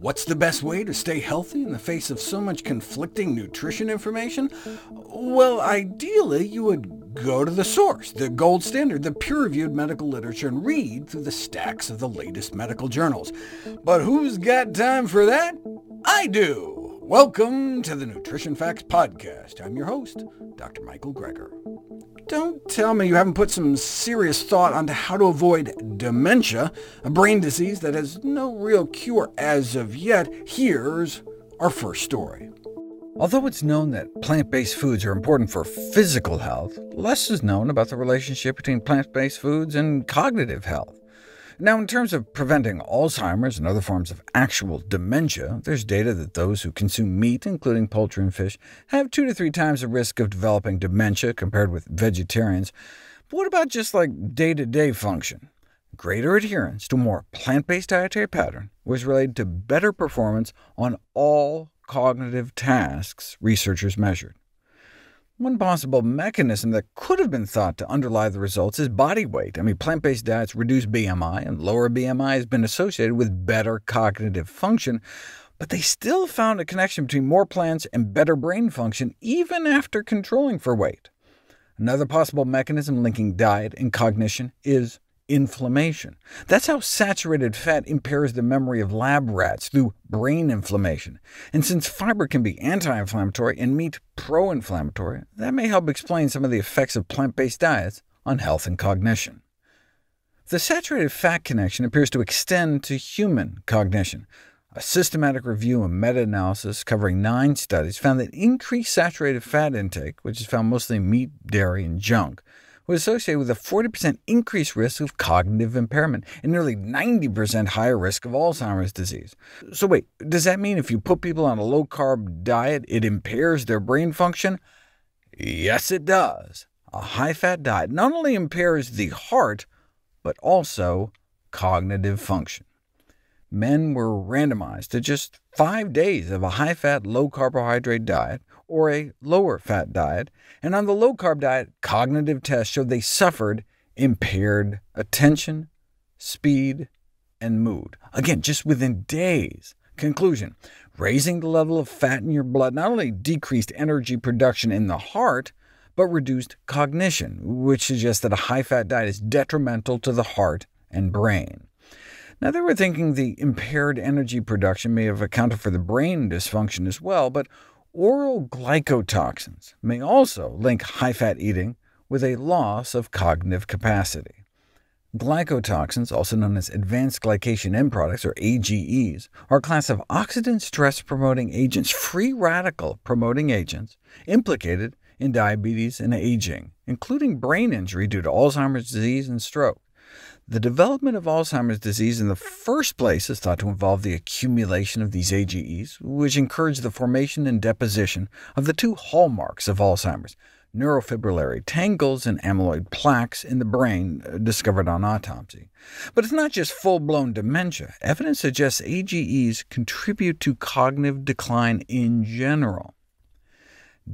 What's the best way to stay healthy in the face of so much conflicting nutrition information? Well, ideally, you would go to the source, the gold standard, the peer-reviewed medical literature, and read through the stacks of the latest medical journals. But who's got time for that? I do! Welcome to the Nutrition Facts Podcast. I'm your host, Dr. Michael Greger. Don't tell me you haven't put some serious thought onto how to avoid dementia, a brain disease that has no real cure as of yet. Here's our first story. Although it's known that plant-based foods are important for physical health, less is known about the relationship between plant-based foods and cognitive health. Now, in terms of preventing Alzheimer's and other forms of actual dementia, there's data that those who consume meat, including poultry and fish, have two to three times the risk of developing dementia compared with vegetarians. But what about just like day-to-day -day function? Greater adherence to a more plant-based dietary pattern was related to better performance on all cognitive tasks researchers measured. One possible mechanism that could have been thought to underlie the results is body weight. I mean, plant-based diets reduce BMI, and lower BMI has been associated with better cognitive function, but they still found a connection between more plants and better brain function, even after controlling for weight. Another possible mechanism linking diet and cognition is inflammation. That's how saturated fat impairs the memory of lab rats through brain inflammation. And since fiber can be anti-inflammatory and meat pro-inflammatory, that may help explain some of the effects of plant-based diets on health and cognition. The saturated fat connection appears to extend to human cognition. A systematic review and meta-analysis covering nine studies found that increased saturated fat intake, which is found mostly in meat, dairy, and junk, was associated with a 40% increased risk of cognitive impairment and nearly 90% higher risk of Alzheimer's disease. So wait, does that mean if you put people on a low-carb diet, it impairs their brain function? Yes, it does. A high-fat diet not only impairs the heart, but also cognitive function. Men were randomized to just five days of a high-fat, low-carbohydrate diet, or a lower-fat diet, and on the low-carb diet, cognitive tests showed they suffered impaired attention, speed, and mood. Again, just within days. Conclusion, raising the level of fat in your blood not only decreased energy production in the heart, but reduced cognition, which suggests that a high-fat diet is detrimental to the heart and brain. Now, they were thinking the impaired energy production may have accounted for the brain dysfunction as well, but Oral glycotoxins may also link high-fat eating with a loss of cognitive capacity. Glycotoxins, also known as advanced glycation end products, or AGEs, are a class of oxidant stress-promoting agents, free radical-promoting agents, implicated in diabetes and aging, including brain injury due to Alzheimer's disease and stroke. The development of Alzheimer's disease in the first place is thought to involve the accumulation of these AGEs, which encourage the formation and deposition of the two hallmarks of Alzheimer's, neurofibrillary tangles and amyloid plaques in the brain uh, discovered on autopsy. But it's not just full-blown dementia. Evidence suggests AGEs contribute to cognitive decline in general.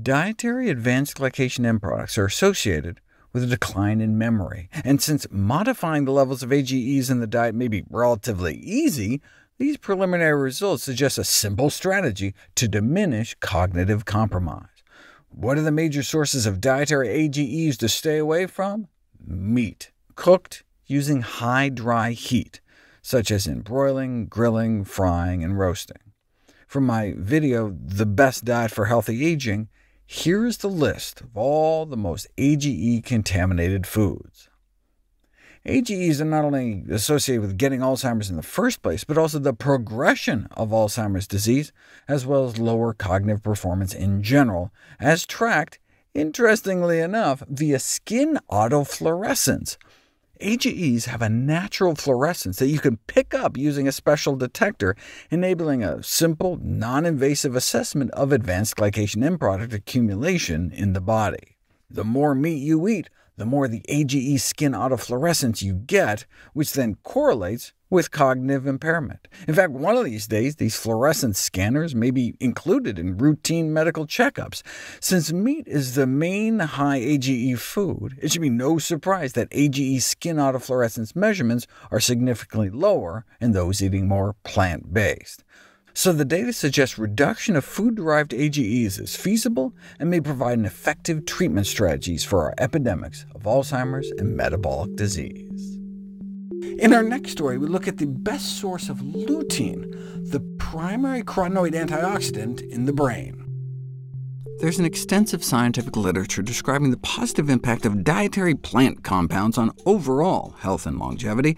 Dietary advanced glycation end products are associated with a decline in memory. And since modifying the levels of AGEs in the diet may be relatively easy, these preliminary results suggest a simple strategy to diminish cognitive compromise. What are the major sources of dietary AGEs to stay away from? Meat, cooked using high dry heat, such as in broiling, grilling, frying, and roasting. From my video, The Best Diet for Healthy Aging, here is the list of all the most AGE-contaminated foods. AGEs are not only associated with getting Alzheimer's in the first place, but also the progression of Alzheimer's disease, as well as lower cognitive performance in general, as tracked, interestingly enough, via skin autofluorescence, AGEs have a natural fluorescence that you can pick up using a special detector, enabling a simple, non-invasive assessment of advanced glycation end product accumulation in the body. The more meat you eat, the more the AGE skin autofluorescence you get, which then correlates with cognitive impairment. In fact, one of these days, these fluorescent scanners may be included in routine medical checkups. Since meat is the main high AGE food, it should be no surprise that AGE skin autofluorescence measurements are significantly lower in those eating more plant-based. So the data suggests reduction of food-derived AGEs is feasible and may provide an effective treatment strategies for our epidemics of Alzheimer's and metabolic disease. In our next story, we look at the best source of lutein, the primary carotenoid antioxidant in the brain. There's an extensive scientific literature describing the positive impact of dietary plant compounds on overall health and longevity,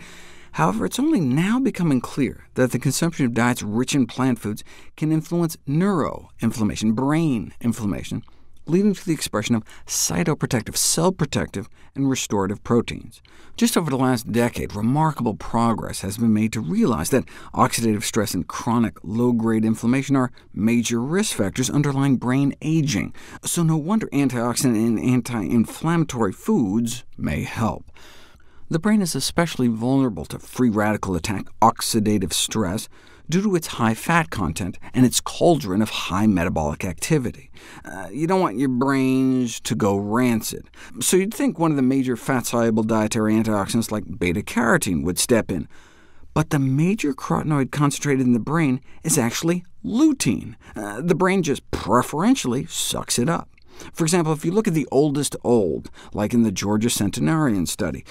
However, it's only now becoming clear that the consumption of diets rich in plant foods can influence neuroinflammation, brain inflammation, leading to the expression of cytoprotective, cell-protective, and restorative proteins. Just over the last decade, remarkable progress has been made to realize that oxidative stress and chronic low-grade inflammation are major risk factors underlying brain aging, so no wonder antioxidant and anti-inflammatory foods may help. The brain is especially vulnerable to free radical attack oxidative stress due to its high fat content and its cauldron of high metabolic activity. Uh, you don't want your brains to go rancid, so you'd think one of the major fat-soluble dietary antioxidants like beta-carotene would step in. But the major carotenoid concentrated in the brain is actually lutein. Uh, the brain just preferentially sucks it up. For example, if you look at the oldest old, like in the Georgia centenarian study,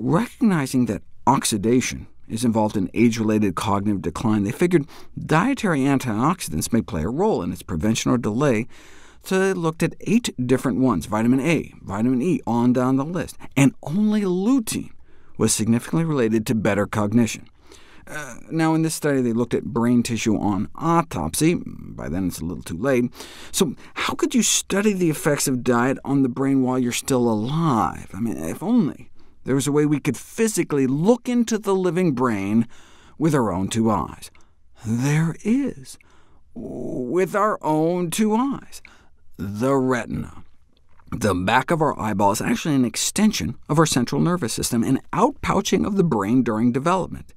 Recognizing that oxidation is involved in age-related cognitive decline, they figured dietary antioxidants may play a role in its prevention or delay, so they looked at eight different ones, vitamin A, vitamin E, on down the list, and only lutein was significantly related to better cognition. Uh, now, in this study, they looked at brain tissue on autopsy. By then, it's a little too late. So how could you study the effects of diet on the brain while you're still alive? I mean, if only there was a way we could physically look into the living brain with our own two eyes. There is, with our own two eyes, the retina. The back of our eyeball is actually an extension of our central nervous system, an outpouching of the brain during development.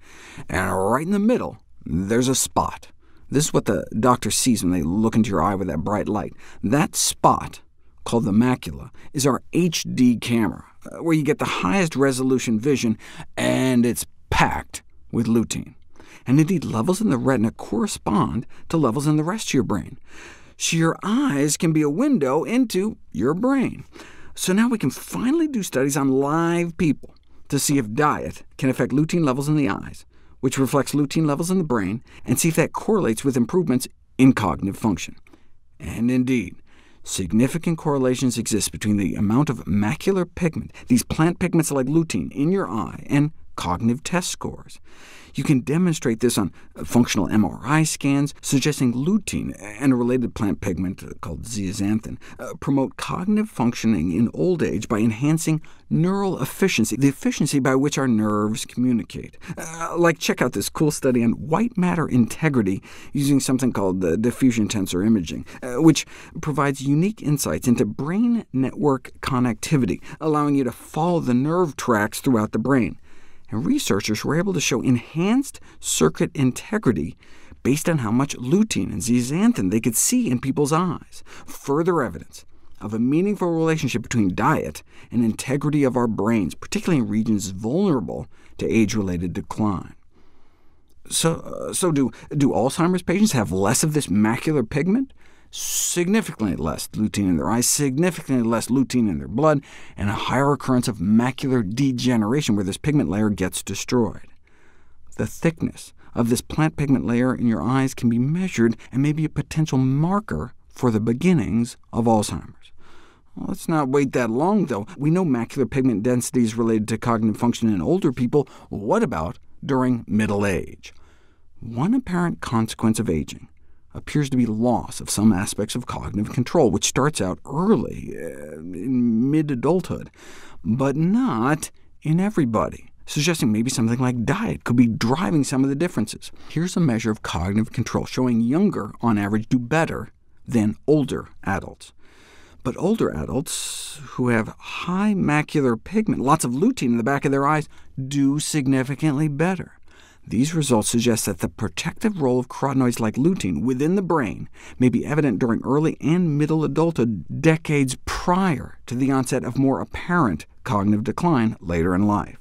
And right in the middle, there's a spot. This is what the doctor sees when they look into your eye with that bright light. That spot, called the macula, is our HD camera. Uh, where you get the highest resolution vision, and it's packed with lutein. And indeed, levels in the retina correspond to levels in the rest of your brain. So your eyes can be a window into your brain. So now we can finally do studies on live people to see if diet can affect lutein levels in the eyes, which reflects lutein levels in the brain, and see if that correlates with improvements in cognitive function. And indeed, Significant correlations exist between the amount of macular pigment, these plant pigments like lutein, in your eye, and cognitive test scores. You can demonstrate this on functional MRI scans, suggesting lutein and a related plant pigment called zeaxanthin uh, promote cognitive functioning in old age by enhancing neural efficiency, the efficiency by which our nerves communicate. Uh, like, check out this cool study on white matter integrity using something called the diffusion tensor imaging, uh, which provides unique insights into brain network connectivity, allowing you to follow the nerve tracks throughout the brain and researchers were able to show enhanced circuit integrity based on how much lutein and zeaxanthin they could see in people's eyes, further evidence of a meaningful relationship between diet and integrity of our brains, particularly in regions vulnerable to age-related decline. So, uh, so do, do Alzheimer's patients have less of this macular pigment? Significantly less lutein in their eyes, significantly less lutein in their blood, and a higher occurrence of macular degeneration, where this pigment layer gets destroyed. The thickness of this plant pigment layer in your eyes can be measured and may be a potential marker for the beginnings of Alzheimer's. Well, let's not wait that long, though. We know macular pigment density is related to cognitive function in older people. What about during middle age? One apparent consequence of aging appears to be loss of some aspects of cognitive control, which starts out early, uh, in mid-adulthood, but not in everybody, suggesting maybe something like diet could be driving some of the differences. Here's a measure of cognitive control showing younger, on average, do better than older adults. But older adults who have high macular pigment, lots of lutein in the back of their eyes, do significantly better. These results suggest that the protective role of carotenoids like lutein within the brain may be evident during early and middle adulthood, decades prior to the onset of more apparent cognitive decline later in life.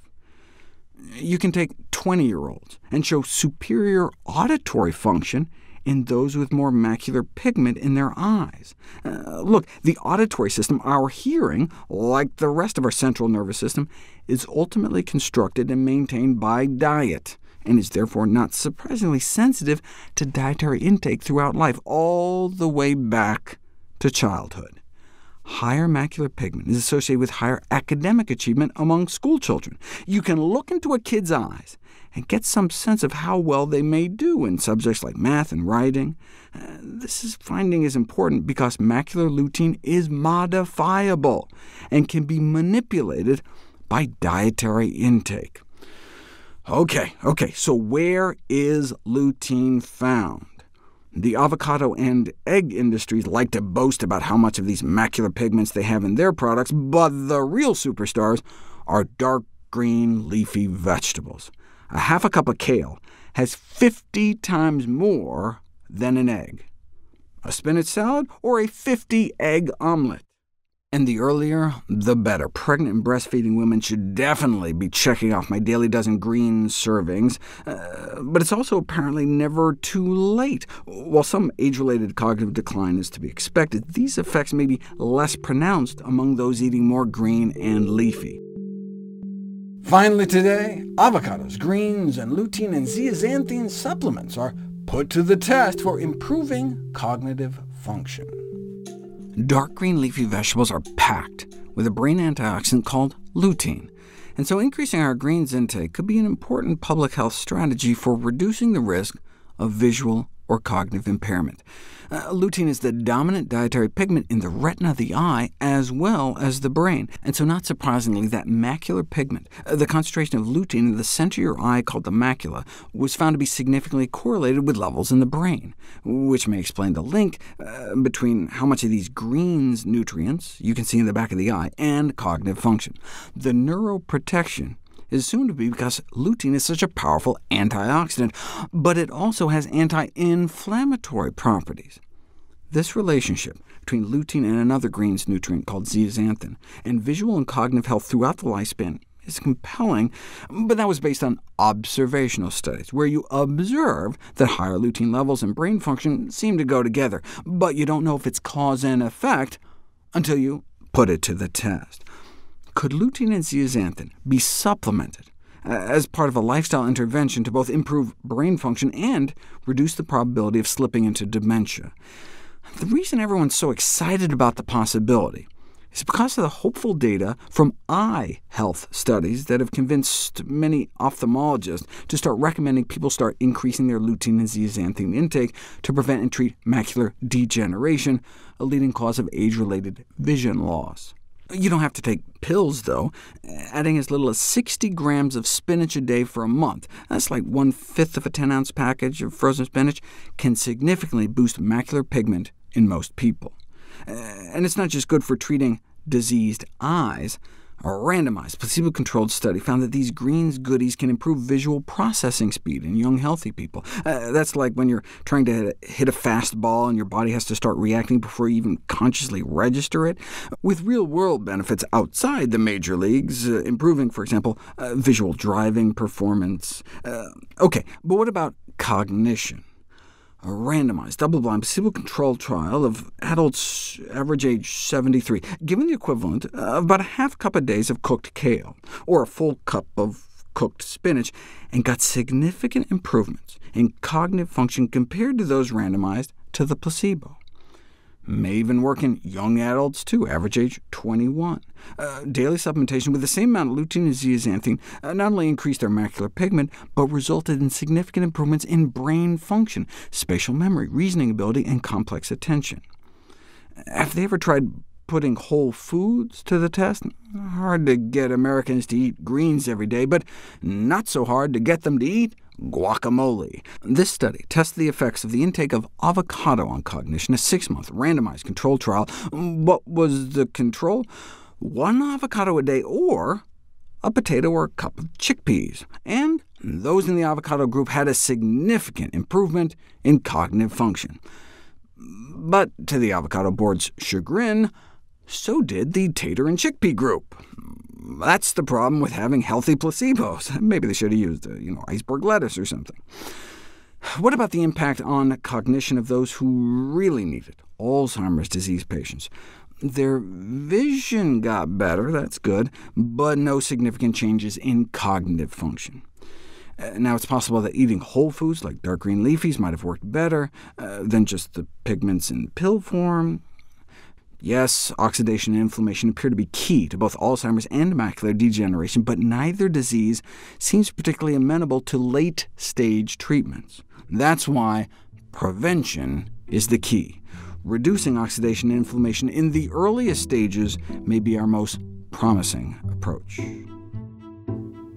You can take 20-year-olds and show superior auditory function in those with more macular pigment in their eyes. Uh, look, the auditory system, our hearing, like the rest of our central nervous system, is ultimately constructed and maintained by diet, and is therefore not surprisingly sensitive to dietary intake throughout life, all the way back to childhood. Higher macular pigment is associated with higher academic achievement among schoolchildren. You can look into a kid's eyes and get some sense of how well they may do in subjects like math and writing. Uh, this is finding is important because macular lutein is modifiable and can be manipulated by dietary intake. OK, OK, so where is lutein found? The avocado and egg industries like to boast about how much of these macular pigments they have in their products, but the real superstars are dark green leafy vegetables. A half a cup of kale has 50 times more than an egg. A spinach salad or a 50-egg omelet. And the earlier, the better. Pregnant and breastfeeding women should definitely be checking off my daily dozen green servings, uh, but it's also apparently never too late. While some age-related cognitive decline is to be expected, these effects may be less pronounced among those eating more green and leafy. Finally today, avocados, greens, and lutein and zeaxanthin supplements are put to the test for improving cognitive function. Dark green leafy vegetables are packed with a brain antioxidant called lutein, and so increasing our greens intake could be an important public health strategy for reducing the risk of visual or cognitive impairment. Uh, lutein is the dominant dietary pigment in the retina of the eye as well as the brain, and so not surprisingly, that macular pigment, uh, the concentration of lutein in the center of your eye called the macula, was found to be significantly correlated with levels in the brain, which may explain the link uh, between how much of these greens nutrients you can see in the back of the eye and cognitive function. The neuroprotection is soon to be because lutein is such a powerful antioxidant, but it also has anti-inflammatory properties. This relationship between lutein and another greens nutrient called zeaxanthin, and visual and cognitive health throughout the lifespan is compelling, but that was based on observational studies, where you observe that higher lutein levels and brain function seem to go together, but you don't know if it's cause and effect until you put it to the test. Could lutein and zeaxanthin be supplemented uh, as part of a lifestyle intervention to both improve brain function and reduce the probability of slipping into dementia? The reason everyone's so excited about the possibility is because of the hopeful data from eye health studies that have convinced many ophthalmologists to start recommending people start increasing their lutein and zeaxanthin intake to prevent and treat macular degeneration, a leading cause of age-related vision loss. You don't have to take pills, though. Adding as little as 60 grams of spinach a day for a month, that's like one-fifth of a 10-ounce package of frozen spinach, can significantly boost macular pigment in most people. Uh, and it's not just good for treating diseased eyes. A randomized, placebo-controlled study found that these greens goodies can improve visual processing speed in young, healthy people. Uh, that's like when you're trying to hit a fast ball and your body has to start reacting before you even consciously register it. With real-world benefits outside the major leagues, uh, improving, for example, uh, visual driving performance. Uh, OK, but what about cognition? A randomized, double-blind, placebo-controlled trial of adults average age 73, given the equivalent of about a half cup a day of cooked kale, or a full cup of cooked spinach, and got significant improvements in cognitive function compared to those randomized to the placebo may even work in young adults too, average age 21. Uh, daily supplementation with the same amount of lutein and zeaxanthin uh, not only increased their macular pigment, but resulted in significant improvements in brain function, spatial memory, reasoning ability, and complex attention. Have they ever tried putting whole foods to the test? Hard to get Americans to eat greens every day, but not so hard to get them to eat guacamole. This study tested the effects of the intake of avocado on cognition, a six-month randomized controlled trial. What was the control? One avocado a day or a potato or a cup of chickpeas. And those in the avocado group had a significant improvement in cognitive function. But to the avocado board's chagrin, so did the tater and chickpea group. That's the problem with having healthy placebos. Maybe they should have used uh, you know, iceberg lettuce or something. What about the impact on cognition of those who really need it, Alzheimer's disease patients? Their vision got better, that's good, but no significant changes in cognitive function. Uh, now, it's possible that eating whole foods like dark green leafies might have worked better uh, than just the pigments in pill form. Yes, oxidation and inflammation appear to be key to both Alzheimer's and macular degeneration, but neither disease seems particularly amenable to late-stage treatments. That's why prevention is the key. Reducing oxidation and inflammation in the earliest stages may be our most promising approach.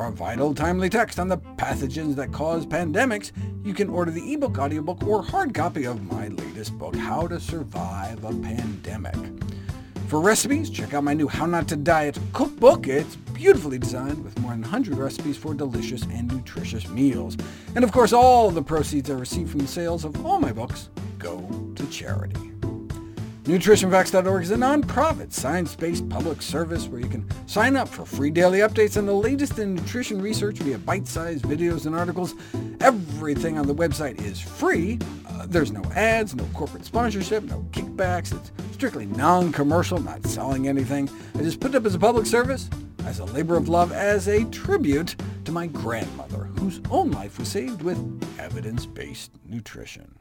For a vital, timely text on the pathogens that cause pandemics, you can order the ebook, audiobook, or hard copy of my latest book, How to Survive a Pandemic. For recipes, check out my new How Not to Diet cookbook. It's beautifully designed with more than 100 recipes for delicious and nutritious meals. And of course, all the proceeds I receive from the sales of all my books go to charity. NutritionFacts.org is a nonprofit, science-based public service where you can sign up for free daily updates on the latest in nutrition research via bite-sized videos and articles. Everything on the website is free. Uh, there's no ads, no corporate sponsorship, no kickbacks. It's strictly non-commercial, not selling anything. I just put it up as a public service, as a labor of love, as a tribute to my grandmother, whose own life was saved with evidence-based nutrition.